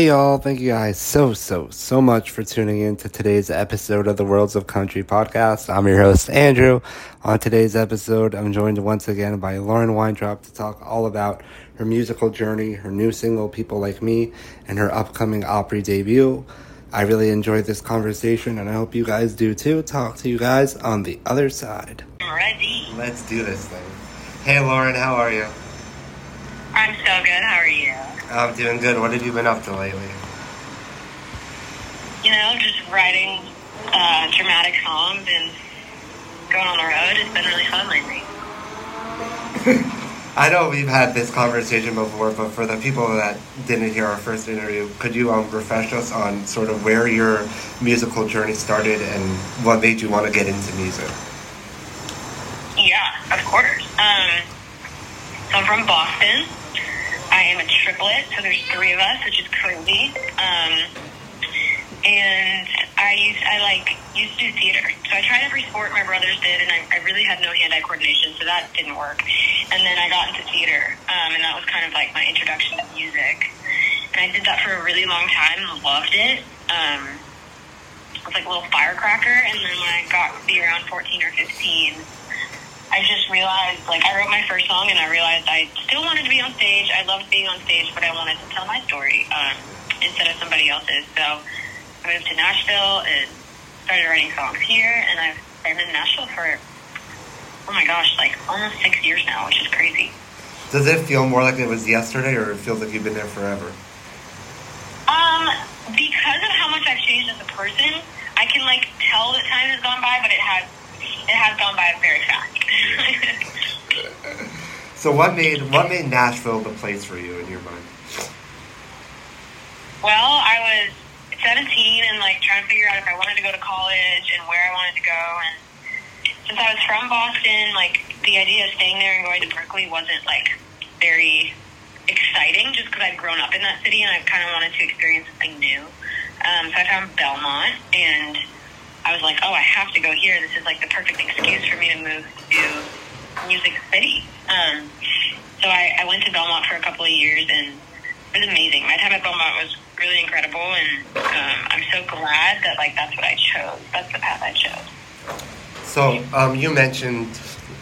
Hey y'all, thank you guys so, so, so much for tuning in to today's episode of the Worlds of Country podcast. I'm your host, Andrew. On today's episode, I'm joined once again by Lauren Weintraub to talk all about her musical journey, her new single, People Like Me, and her upcoming Opry debut. I really enjoyed this conversation, and I hope you guys do too. Talk to you guys on the other side. Ready. Let's do this thing. Hey Lauren, how are you? I'm so good. How are you? I'm doing good. What have you been up to lately? You know, just writing uh, dramatic songs and going on the road. It's been really fun lately. I know we've had this conversation before, but for the people that didn't hear our first interview, could you um, refresh us on sort of where your musical journey started and what made you want to get into music? Yeah, of course. Um, so I'm from Boston. I am a triplet, so there's three of us, which is crazy. Um, and I used I like used to do theater. So I tried every sport my brothers did, and I, I really had no hand-eye coordination, so that didn't work. And then I got into theater, um, and that was kind of like my introduction to music. And I did that for a really long time, and loved it. Um, I was like a little firecracker, and then when I got to be around 14 or 15. I just realized, like, I wrote my first song and I realized I still wanted to be on stage. I loved being on stage, but I wanted to tell my story um, instead of somebody else's. So I moved to Nashville and started writing songs here, and I've been in Nashville for, oh my gosh, like almost six years now, which is crazy. Does it feel more like it was yesterday, or it feels like you've been there forever? Um, because of how much I've changed as a person, I can like tell that time has gone by, but it has it has gone by very fast. So what made what made Nashville the place for you in your mind? well, I was 17 and like trying to figure out if I wanted to go to college and where I wanted to go. And since I was from Boston, like the idea of staying there and going to Berklee wasn't like very exciting just because I'd grown up in that city and I kind of wanted to experience something new. Um, so I found Belmont and I was like, oh, I have to go here. This is like the perfect excuse for me to move to Music City. Um, so I, I went to Belmont for a couple of years and it was amazing. My time at Belmont was really incredible and um, I'm so glad that like that's what I chose. That's the path I chose. So um, you mentioned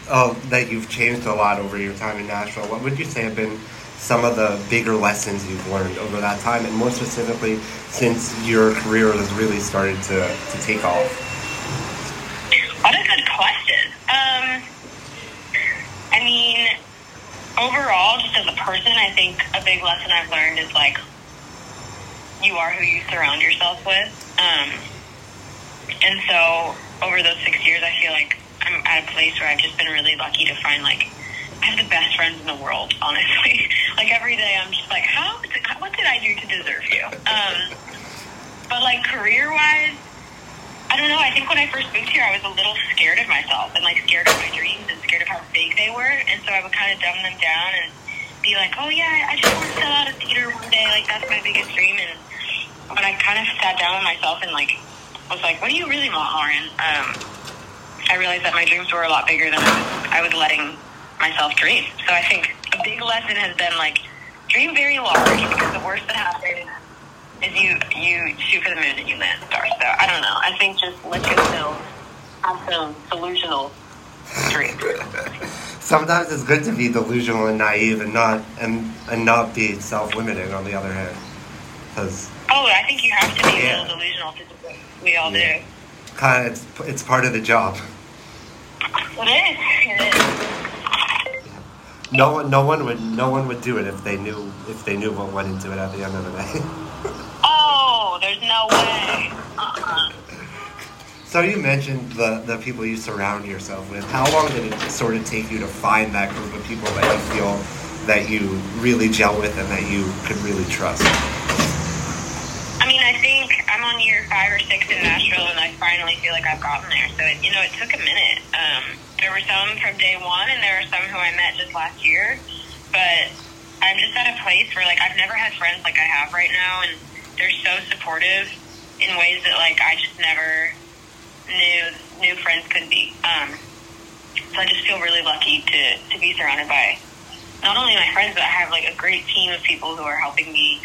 uh, that you've changed a lot over your time in Nashville. What would you say have been some of the bigger lessons you've learned over that time, and more specifically, since your career has really started to, to take off? What a good question. Um, I mean, overall, just as a person, I think a big lesson I've learned is like you are who you surround yourself with. Um, and so over those six years, I feel like I'm at a place where I've just been really lucky to find like I have the best friends in the world. Honestly, like every day, I'm just like, how? What did I do to deserve you? Um, but like career wise, I don't know. I think when I first moved here, I was a little scared of myself and like scared of my dreams and scared of how big they were. And so I would kind of dumb them down and be like, oh yeah, I just want to sell out a theater one day. Like that's my biggest dream. And when I kind of sat down with myself and like was like, what do you really want, Lauren? Um, I realized that my dreams were a lot bigger than I was, I was letting myself dream. So I think a big lesson has been like dream very large because the worst that happens is you you shoot for the moon and you land stars. So I don't know. I think just let yourself have some delusional dreams. Sometimes it's good to be delusional and naive, and not and and not be self-limiting. On the other hand, because Oh, I think you have to be Yeah. a little delusional to do it. We all Yeah. do. kind of it's it's part of the job. It is. It is. No one, no one would, no one would do it if they knew if they knew what went into it at the end of the day. Oh, there's no way. Uh-uh. so you mentioned the the people you surround yourself with. How long did it sort of take you to find that group of people that you feel that you really gel with and that you could really trust? I mean, I think I'm on year five or six in Nashville, and I finally feel like I've gotten there. So, it, you know, it took a minute. Um, there were some from day one, and there were some who I met just last year. But I'm just at a place where, like, I've never had friends like I have right now, and they're so supportive in ways that, like, I just never knew knew friends could be. Um, so I just feel really lucky to to be surrounded by not only my friends, but I have like a great team of people who are helping me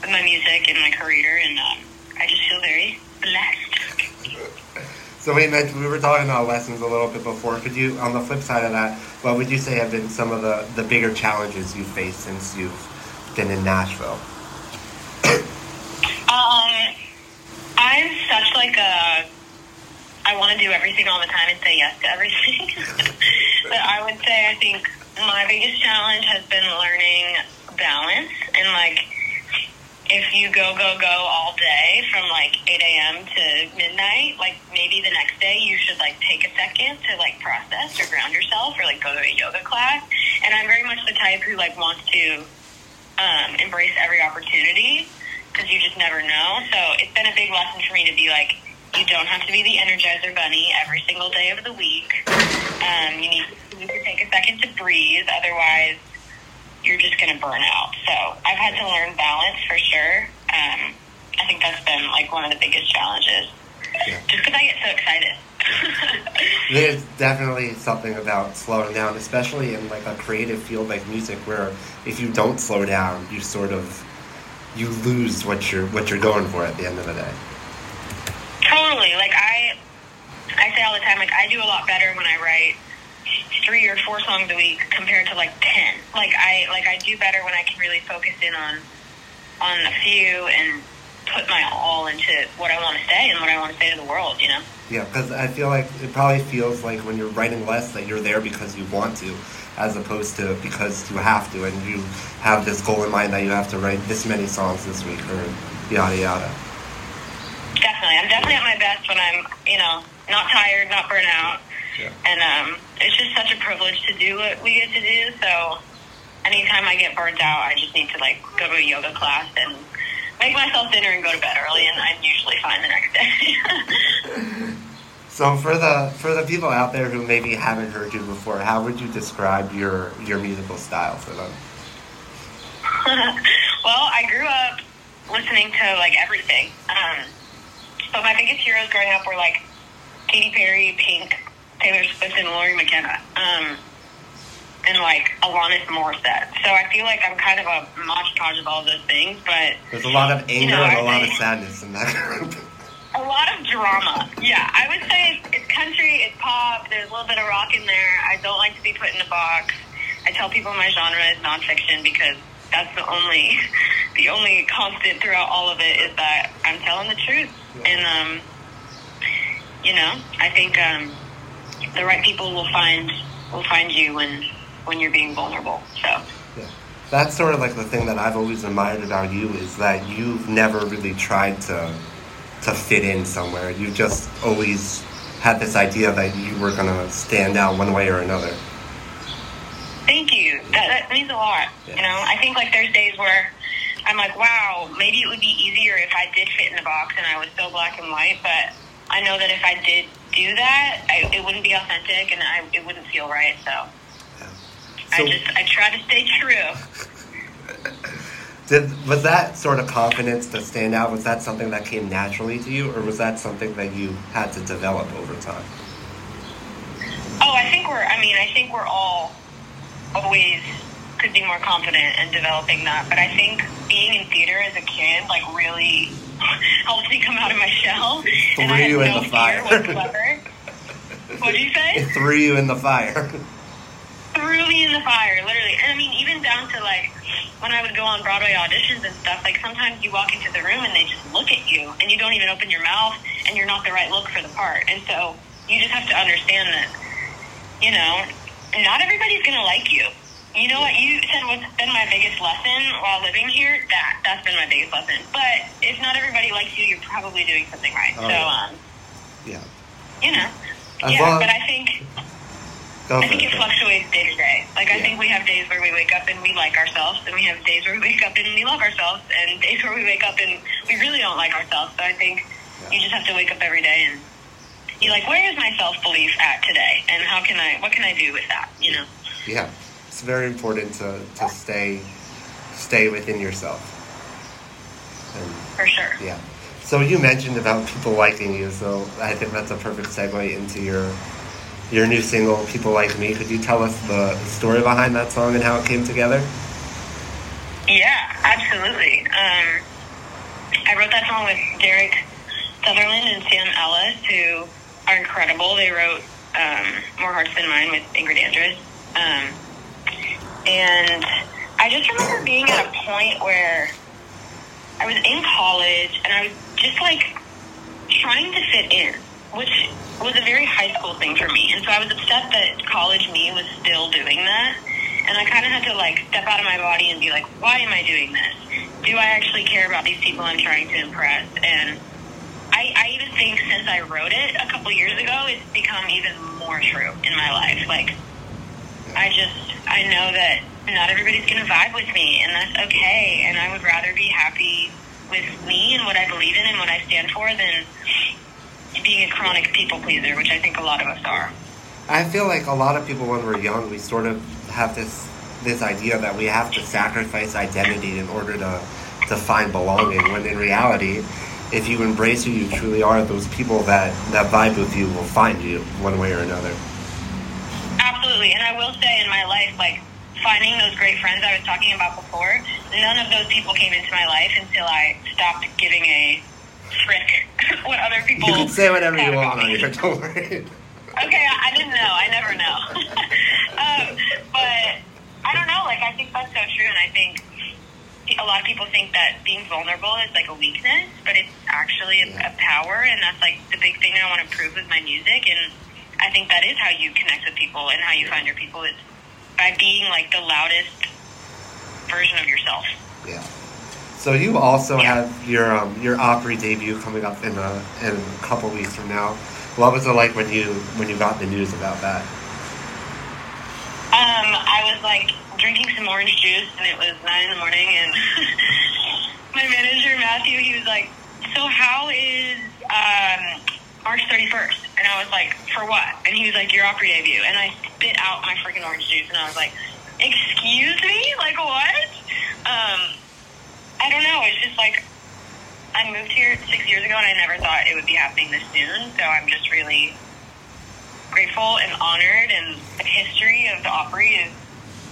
with my music and my career, and um, I just feel very blessed. So we mentioned we were talking about lessons a little bit before. Could you, on the flip side of that, what would you say have been some of the, the bigger challenges you've faced since you've been in Nashville? Um, I'm such like a. I want to do everything all the time and say yes to everything. but I would say I think my biggest challenge has been learning balance and like if you go go go all day from like 8 a.m. to midnight, like maybe the next day you should like take a second to like process or ground yourself or like go to a yoga class. And I'm very much the type who like wants to um, embrace every opportunity because you just never know. So it's been a big lesson for me to be like, you don't have to be the Energizer Bunny every single day of the week. Um, you need, you need to take a second to breathe. Otherwise, you're just going to burn out. So I've had to learn balance for sure. Um, I think that's been like one of the biggest challenges. Yeah. Just because I get so excited. There's definitely something about slowing down, especially in like a creative field like music, where if you don't slow down, you sort of you lose what you're what you're going for at the end of the day. totally. Like I, I say all the time, like I do a lot better when I write three or four songs a week compared to like ten. Like I, like I do better when I can really focus in on, on a few and put my all into what I want to say and what I want to say to the world. You know. Yeah, because I feel like it probably feels like when you're writing less that you're there because you want to, as opposed to because you have to, and you have this goal in mind that you have to write this many songs this week or yada yada. Definitely. I'm definitely at my best when I'm, you know, not tired, not burnt out. Yeah. And um, it's just such a privilege to do what we get to do. So anytime I get burnt out, I just need to, like, go to a yoga class and make myself dinner and go to bed early, and I'm usually fine the next day. So for the for the people out there who maybe haven't heard you before, how would you describe your your musical style for them? well, I grew up listening to, like, everything. Um, but my biggest heroes growing up were, like, Katy Perry, Pink, Taylor Swift, and Lori McKenna. Um, and like Alanis Morissette. So I feel like I'm kind of a hodgepodge of all those things, but There's a lot of anger know, and a lot of sadness in that group. a lot of drama. Yeah, I would say it's, it's country, it's pop. There's a little bit of rock in there. I don't like to be put in a box. I tell people my genre is nonfiction because that's the only the only constant throughout all of it is that I'm telling the truth. And um, you know, I think um, the right people will find will find you when when you're being vulnerable. So Yeah. That's sort of like the thing that I've always admired about you is that you've never really tried to to fit in somewhere. You've just always had this idea that you were gonna stand out one way or another. Thank you. That, that means a lot. Yeah. You know, I think like there's days where I'm like, wow, maybe it would be easier if I did fit in the box and I was so black and white. But I know that if I did do that, I, it wouldn't be authentic and I, it wouldn't feel right. So, So I just I try to stay true. did was that sort of confidence to stand out, was that something that came naturally to you or was that something that you had to develop over time? Oh, I think we're. I mean, I think we're all always could be more confident in developing that. But I think being in theater as a kid, like, really helped me come out of my shell. and I Threw had you in the fire. whatsoever. What'd you say? It threw you in the fire. threw me in the fire, literally. And I mean, even down to like when I would go on Broadway auditions and stuff. Like sometimes you walk into the room and they just look at you, and you don't even open your mouth, and you're not the right look for the part. And so you just have to understand that, you know, not everybody's gonna like you. You know what you said? What's been my biggest lesson while living here? That that's been my biggest lesson. But if not everybody likes you, you're probably doing something right. Oh, so, yeah. um, Yeah. you know, As yeah. long- But I think I think it. it fluctuates day to day. Like I think we have days where we wake up and we like ourselves, and we have days where we wake up and we love ourselves, and days where we wake up and we really don't like ourselves. So I think Yeah. you just have to wake up every day and you're like, where is my self belief at today, and how can I, what can I do with that? You know? Yeah, it's very important to, to stay stay within yourself. And For sure. yeah, so you mentioned about people liking you, so I think that's a perfect segue into your your new single, "People Like Me." Could you tell us the story behind that song and how it came together? Yeah, absolutely. Um, I wrote that song with Derrick Southerland and Sam Ellis, who are incredible. They wrote um, More Hearts Than Mine with Ingrid Andress. Um, and I just remember being at a point where I was in college and I was just like trying to fit in, which was a very high school thing for me. And so I was upset that college me was still doing that. And I kind of had to like step out of my body and be like, why am I doing this? Do I actually care about these people I'm trying to impress? And I, I even think since I wrote it a couple years ago, it's become even more true in my life. Like, I just, I know that not everybody's to vibe with me, and that's okay. And I would rather be happy with me and what I believe in and what I stand for than being a chronic people pleaser, which I think a lot of us are. I feel like a lot of people, when we're young, we sort of have this this idea that we have to sacrifice identity in order to to find belonging. When in reality, if you embrace who you truly are, those people that that vibe with you will find you one way or another. Absolutely, and I will say in my life, like finding those great friends I was talking about before, none of those people came into my life until I stopped giving a frick what other people. You can say whatever you want on here. Don't worry. Okay, I didn't know. I never know. um, but I don't know. Like, I think that's so true, and I think a lot of people think that being vulnerable is like a weakness, but it's actually a, a power, and that's like the big thing I want to prove with my music. And I think that is how you connect with people and how you find your people is by being like the loudest version of yourself. Yeah. So you also Yeah. have your um, your Opry debut coming up in a in a couple weeks from now. What was it like when you when you got the news about that? Um, I was like drinking some orange juice, and it was nine in the morning, and my manager Matthew, he was like, "So how is um, March 31st?" And I was like, "For what?" And he was like, "Your Opry debut." And I spit out my freaking orange juice, and I was like, "Excuse me? Like what?" Um, I don't know. It's just like I moved here six years ago, and I never thought it would be happening this soon. So I'm just really grateful and honored, and the history of the Opry is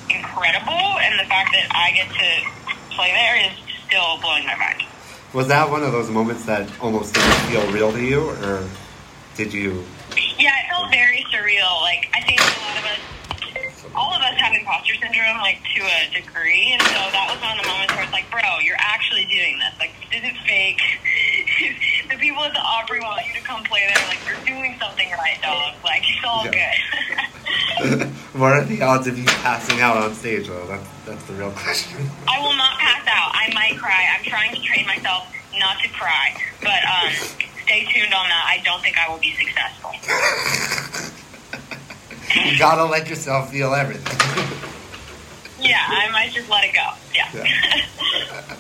incredible, and the fact that I get to play there is still blowing my mind. Was that one of those moments that almost didn't feel real to you, or did you? Yeah, it felt very surreal. Like I think a lot of us, all of us have imposter syndrome, like to a degree, and so that was one of the moments where it's like, bro, you're actually doing this. Like this isn't fake. the people at the Opry want you to come play there. Like you're doing something right, dog. Like it's all Yeah. good. what are the odds of you passing out on stage? Though that's that's the real question. I will not pass out. I might cry. I'm trying to train myself not to cry. But um, stay tuned on that. I don't think I will be successful. you gotta let yourself feel everything. Yeah, I might just let it go. Yeah. Yeah.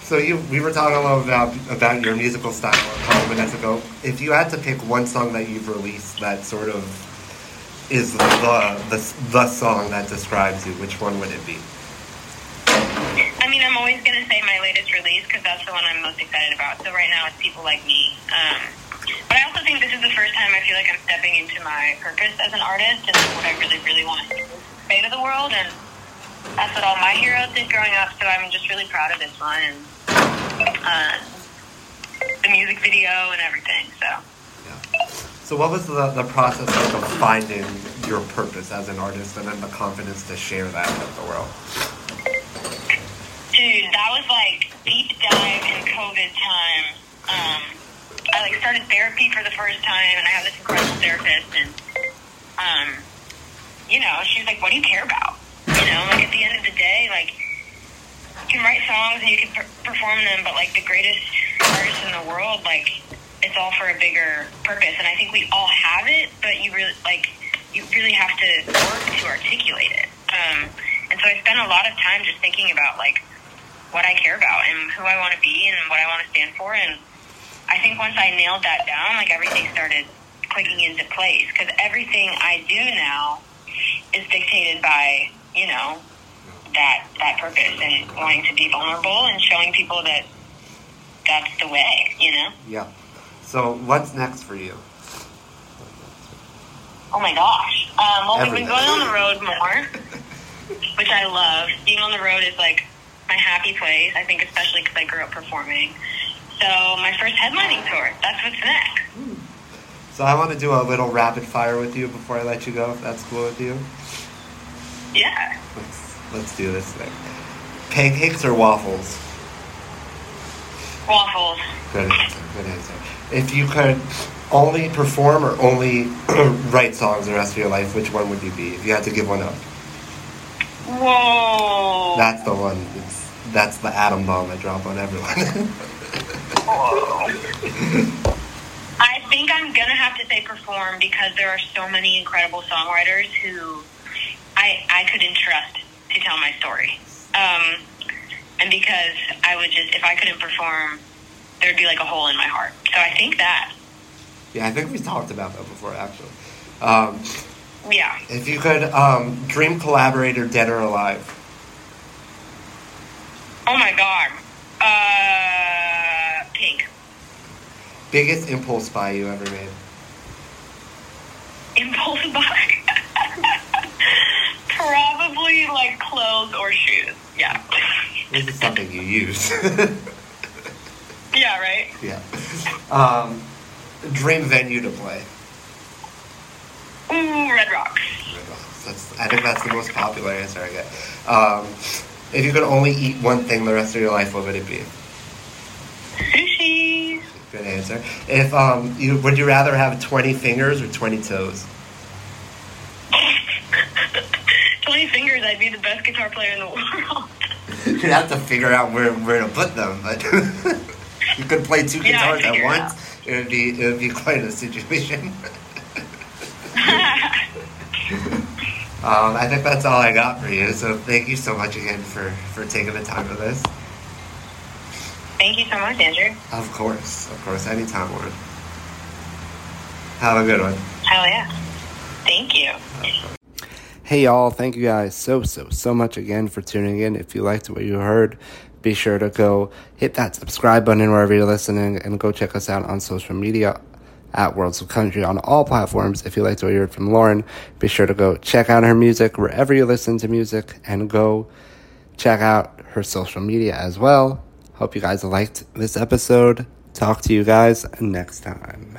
So you, we were talking a little about about your musical style a couple minutes ago. If you had to pick one song that you've released that sort of is the the, the song that describes you, which one would it be? I'm always going to say my latest release because that's the one I'm most excited about. So right now it's People Like Me. Um, but I also think this is the first time I feel like I'm stepping into my purpose as an artist and what I really, really want to say to the world. And that's what all my heroes did growing up. So I'm just really proud of this one and uh, the music video and everything. So. Yeah. So what was the, the process like of finding your purpose as an artist and then the confidence to share that with the world? Dude, that was like deep dive in COVID time. Um, I like started therapy for the first time, and I have this incredible therapist, and um, you know, she was like, "What do you care about?" You know, like at the end of the day, like you can write songs and you can per- perform them, but like the greatest artists in the world, like it's all for a bigger purpose, and I think we all have it, but you really like you really have to work to articulate it. Um, and so I spent a lot of time just thinking about like what I care about and who I want to be and what I want to stand for. And I think once I nailed that down, like everything started clicking into place because everything I do now is dictated by you know that that purpose and wanting to be vulnerable and showing people that that's the way. You know. Yeah. So what's next for you? Oh my gosh. Um, well, we've been going on the road more, which I love. Being on the road is like my happy place. I think especially because I grew up performing. So my first headlining tour. That's what's next. So I want to do a little rapid fire with you before I let you go, if that's cool with you. Yeah. Let's let's do this thing. Pancakes or waffles? Waffles. Good answer. Good answer. If you could only perform or only write songs the rest of your life, which one would you be? If you had to give one up, Whoa. that's the one. That's the atom bomb I drop on everyone. I think I'm gonna have to say perform because there are so many incredible songwriters who I I could entrust to tell my story. Um, and because I would just if I couldn't perform, there'd be like a hole in my heart. So I think that. yeah, I think we talked about that before, actually. Um, Yeah. if you could um, dream collaborator, dead or alive. Oh my god. Uh, Pink. Biggest impulse buy you ever made. Impulse buy. Probably like clothes or shoes. Yeah. This is something you use. yeah. Right. yeah. Um, dream venue to play. Ooh, Red Rocks. That's, I think that's the most popular answer I get. Um, if you could only eat one thing the rest of your life, what would it be? Sushi. Good answer. If um, you would you rather have twenty fingers or twenty toes? 20 fingers, I'd be the best guitar player in the world. You'd have to figure out where, where to put them, but you could play two Yeah, guitars at figure it once. It would be it would be quite a situation. Um, I think that's all I got for you. So thank you so much again for for taking the time for this. Thank you so much, Andrew. Of course, of course, anytime, Lauren. Have a good one. Hell yeah. Thank you. Hey y'all, thank you guys so so so much again for tuning in. If you liked what you heard, be sure to go hit that subscribe button wherever you're listening and go check us out on social media at Worlds of Country on all platforms. If you liked what you heard from Lauren, be sure to go check out her music wherever you listen to music and go check out her social media as well. Hope you guys liked this episode. Talk to you guys next time.